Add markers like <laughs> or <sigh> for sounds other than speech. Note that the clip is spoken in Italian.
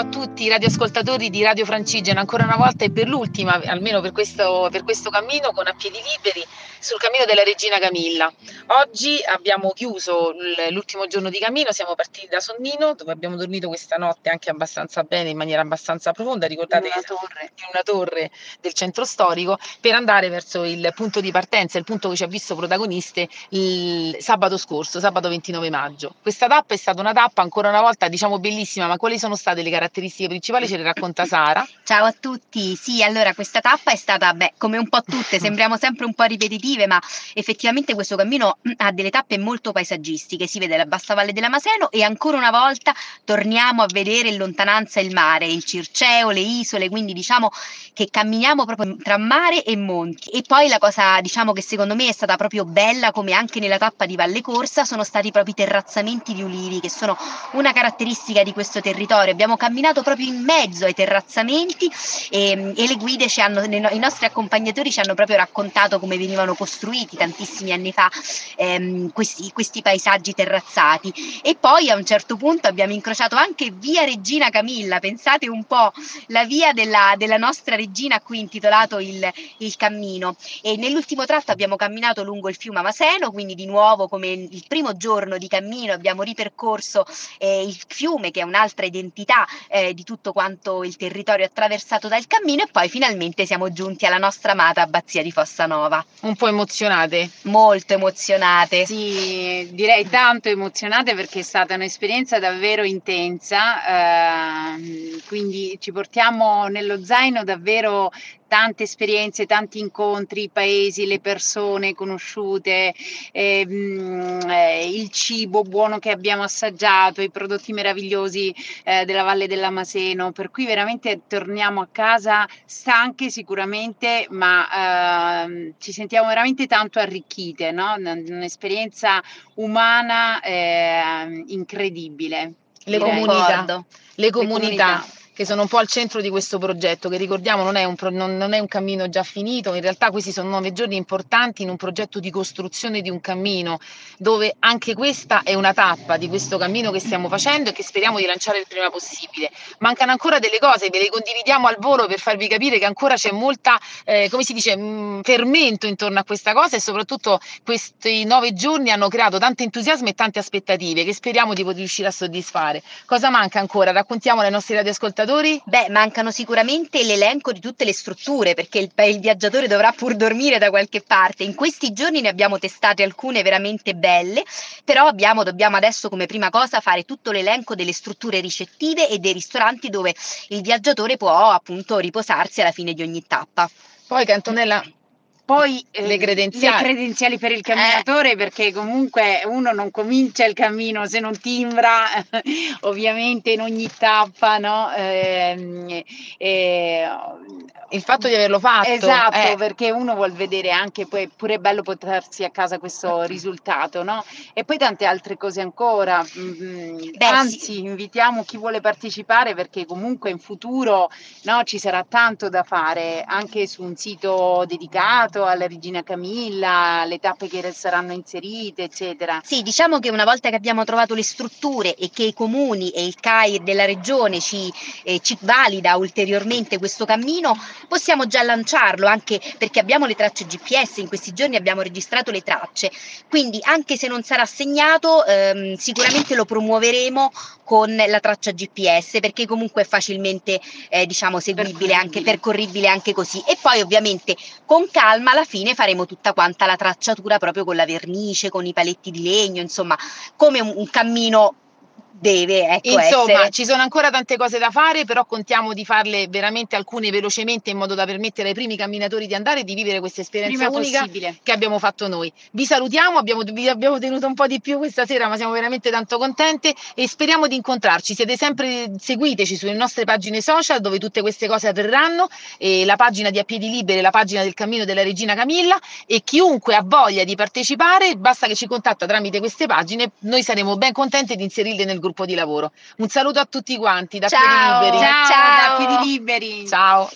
tutti i radioascoltatori di Radio Francigena ancora una volta e per l'ultima, almeno per questo, per questo cammino con A Piedi Liberi sul cammino della Regina Camilla. Oggi abbiamo chiuso l'ultimo giorno di cammino, siamo partiti da Sonnino dove abbiamo dormito questa notte anche abbastanza bene, in maniera abbastanza profonda, ricordate in una torre, in una torre del centro storico, per andare verso il punto di partenza, il punto che ci ha visto protagoniste il sabato scorso, sabato 29 maggio. Questa tappa è stata una tappa ancora una volta diciamo bellissima, ma quali sono state le caratteristiche principali? Ce le racconta Sara. Ciao a tutti, sì, allora questa tappa è stata, beh, come un po' tutte, sembriamo sempre un po' ripetitivi positive, ma effettivamente questo cammino ha delle tappe molto paesaggistiche, si vede la bassa valle della Maseno e ancora una volta torniamo a vedere in lontananza il mare, il Circeo, le isole, quindi diciamo che camminiamo proprio tra mare e monti. E poi la cosa diciamo che secondo me è stata proprio bella, come anche nella tappa di Valle Corsa, sono stati proprio i terrazzamenti di ulivi, che sono una caratteristica di questo territorio. Abbiamo camminato proprio in mezzo ai terrazzamenti e, e le guide ci hanno, i nostri accompagnatori ci hanno proprio raccontato come venivano costruiti tantissimi anni fa ehm, questi, questi, paesaggi terrazzati. E poi a un certo punto abbiamo incrociato anche via Regina Camilla, pensate un po', la via della, della nostra regina a cui intitolato il, il cammino. E nell'ultimo tratto abbiamo camminato lungo il fiume Amaseno, quindi di nuovo come il primo giorno di cammino abbiamo ripercorso eh, il fiume che è un'altra identità eh, di tutto quanto il territorio attraversato dal cammino e poi finalmente siamo giunti alla nostra amata abbazia di Fossanova. Un po' emozionate? Molto emozionate. Sì, direi tanto emozionate perché è stata un'esperienza davvero intensa, eh, quindi ci portiamo nello zaino davvero tante esperienze, tanti incontri, i paesi, le persone conosciute, ehm, eh, il cibo buono che abbiamo assaggiato, i prodotti meravigliosi eh, della Valle dell'Amaseno, per cui veramente torniamo a casa stanche sicuramente, ma eh, ci sentiamo veramente tanto arricchite, no? un'esperienza umana eh, incredibile. Le comunità, le comunità che sono un po' al centro di questo progetto, che ricordiamo non è, un, non, non è un cammino già finito, in realtà questi sono nove giorni importanti in un progetto di costruzione di un cammino, dove anche questa è una tappa di questo cammino che stiamo facendo e che speriamo di lanciare il prima possibile. Mancano ancora delle cose, ve le condividiamo al volo per farvi capire che ancora c'è molta, eh, come si dice, mh, mm, fermento intorno a questa cosa e soprattutto questi nove giorni hanno creato tanto entusiasmo e tante aspettative che speriamo di poter riuscire a soddisfare. Cosa manca ancora? Raccontiamo ai nostri radioascoltatori ascoltatori? Beh, mancano sicuramente l'elenco di tutte le strutture perché il, il, viaggiatore dovrà pur dormire da qualche parte. In questi giorni ne abbiamo testate alcune veramente belle, però abbiamo, dobbiamo adesso come prima cosa fare tutto l'elenco delle strutture ricettive e dei ristoranti dove il viaggiatore può appunto riposarsi alla fine di ogni tappa. Poi Cantonella, poi eh, le, credenziali. le, credenziali. per il camminatore, eh. perché comunque uno non comincia il cammino se non timbra, <laughs> ovviamente in ogni tappa, no? Eh, il fatto di averlo fatto. Esatto, eh. perché uno vuol vedere anche, poi pure è bello portarsi a casa questo risultato, no? E poi tante altre cose ancora. Mm, Beh, Anzi, sì. invitiamo chi vuole partecipare perché comunque in futuro no, ci sarà tanto da fare anche su un sito dedicato alla Regina Camilla, le tappe che saranno inserite, eccetera. Sì, diciamo che una volta che abbiamo trovato le strutture e che i comuni e il CAI della regione ci, eh, ci valida ulteriormente questo cammino, possiamo già lanciarlo anche perché abbiamo le tracce GPS, in questi giorni abbiamo registrato le tracce, quindi anche se non sarà segnato ehm, sicuramente lo promuoveremo con la traccia GPS perché comunque è facilmente eh, diciamo seguibile anche percorribile anche così. E poi ovviamente con calma alla fine faremo tutta quanta la tracciatura proprio con la vernice, con i paletti di legno, insomma come un, un cammino deve ecco, Insomma, essere. ci sono ancora tante cose da fare, però contiamo di farle veramente alcune velocemente in modo da permettere ai primi camminatori di andare e di vivere questa esperienza Prima unica possibile. che abbiamo fatto noi. Vi salutiamo, abbiamo, vi abbiamo tenuto un po' di più questa sera, ma siamo veramente tanto contente e speriamo di incontrarci. Siete sempre seguiteci sulle nostre pagine social dove tutte queste cose avverranno, e la pagina di A Piedi Liberi, la pagina del Cammino della Regina Camilla e chiunque ha voglia di partecipare, basta che ci contatta tramite queste pagine, noi saremo ben contenti di inserirle nel gruppo di lavoro. Un saluto a tutti quanti da ciao, Liberi. Ciao, ciao. da Liberi. Ciao.